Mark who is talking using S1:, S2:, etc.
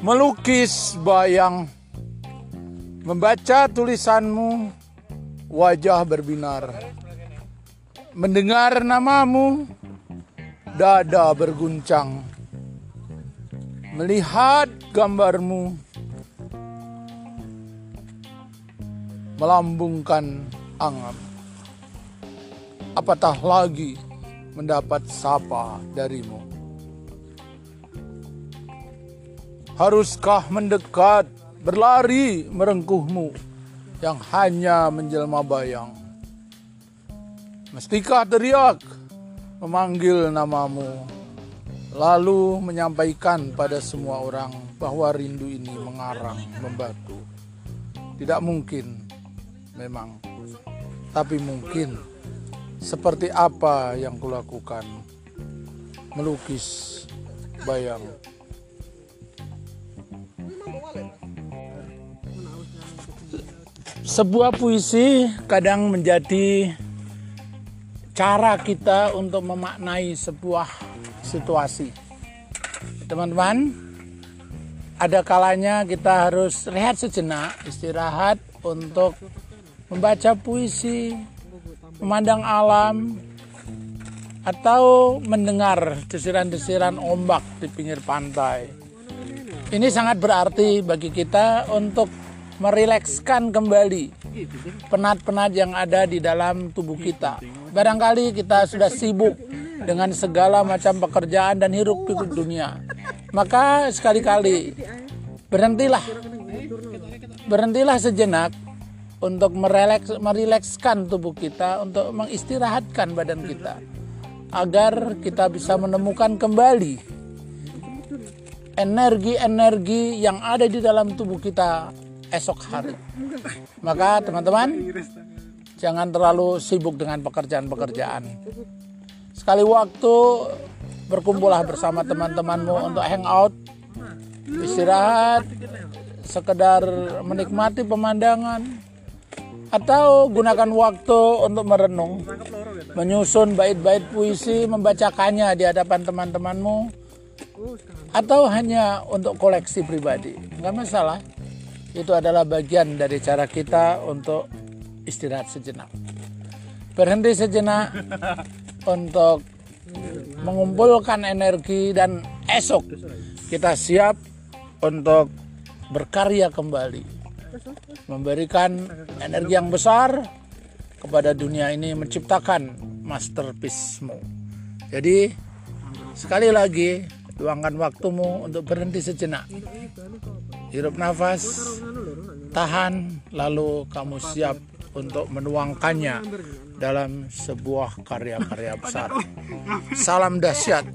S1: Melukis bayang Membaca tulisanmu Wajah berbinar. Mendengar namamu Dada berguncang. Melihat gambarmu Melambungkan angan Apatah lagi mendapat sapa darimu Haruskah mendekat, berlari merengkuhmu yang hanya menjelma bayang? Mestikah teriak memanggil namamu, lalu menyampaikan pada semua orang bahwa rindu ini mengarang, membatu? Tidak mungkin, memang, tapi mungkin seperti apa yang kulakukan melukis bayang sebuah puisi kadang menjadi cara kita untuk memaknai sebuah situasi. Teman-teman, ada kalanya kita harus rehat sejenak, istirahat untuk membaca puisi, memandang alam, atau mendengar desiran-desiran ombak di pinggir pantai. Ini sangat berarti bagi kita untuk merilekskan kembali penat-penat yang ada di dalam tubuh kita. Barangkali kita sudah sibuk dengan segala macam pekerjaan dan hiruk pikuk dunia. Maka sekali-kali berhentilah. Berhentilah sejenak untuk mereleks, merilekskan tubuh kita, untuk mengistirahatkan badan kita. Agar kita bisa menemukan kembali energi-energi yang ada di dalam tubuh kita esok hari. Maka teman-teman jangan terlalu sibuk dengan pekerjaan-pekerjaan. Sekali waktu berkumpullah bersama teman-temanmu untuk hangout, istirahat, sekedar menikmati pemandangan, atau gunakan waktu untuk merenung, menyusun bait-bait puisi, membacakannya di hadapan teman-temanmu, atau hanya untuk koleksi pribadi, nggak masalah itu adalah bagian dari cara kita untuk istirahat sejenak. Berhenti sejenak untuk mengumpulkan energi dan esok kita siap untuk berkarya kembali. Memberikan energi yang besar kepada dunia ini menciptakan masterpiece-mu. Jadi sekali lagi luangkan waktumu untuk berhenti sejenak hirup nafas, tahan, lalu kamu siap untuk menuangkannya dalam sebuah karya-karya besar. Salam dahsyat.